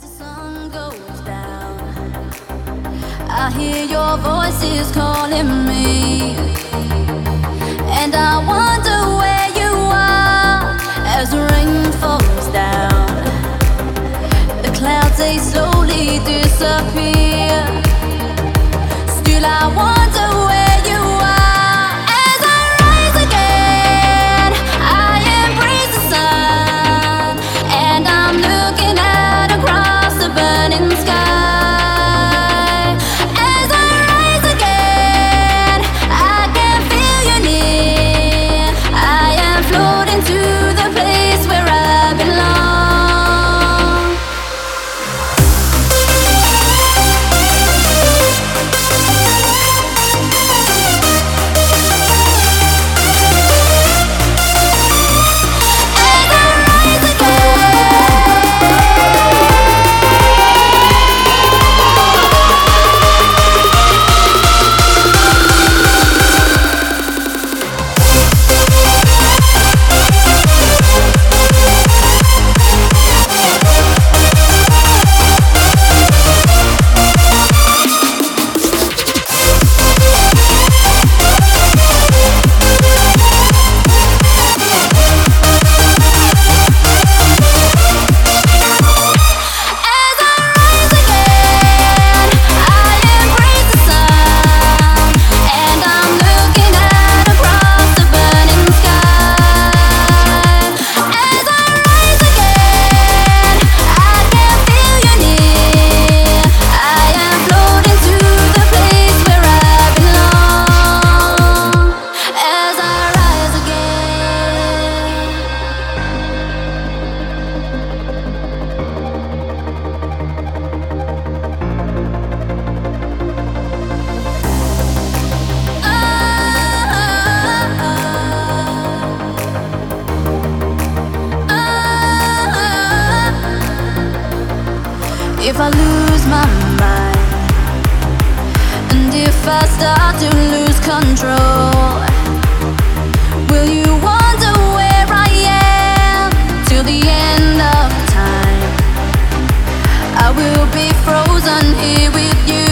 As the sun goes down, I hear your voices calling me, and I wonder where you are as the rain falls down. The clouds they slowly disappear. If I lose my mind, and if I start to lose control, will you wonder where I am till the end of time? I will be frozen here with you.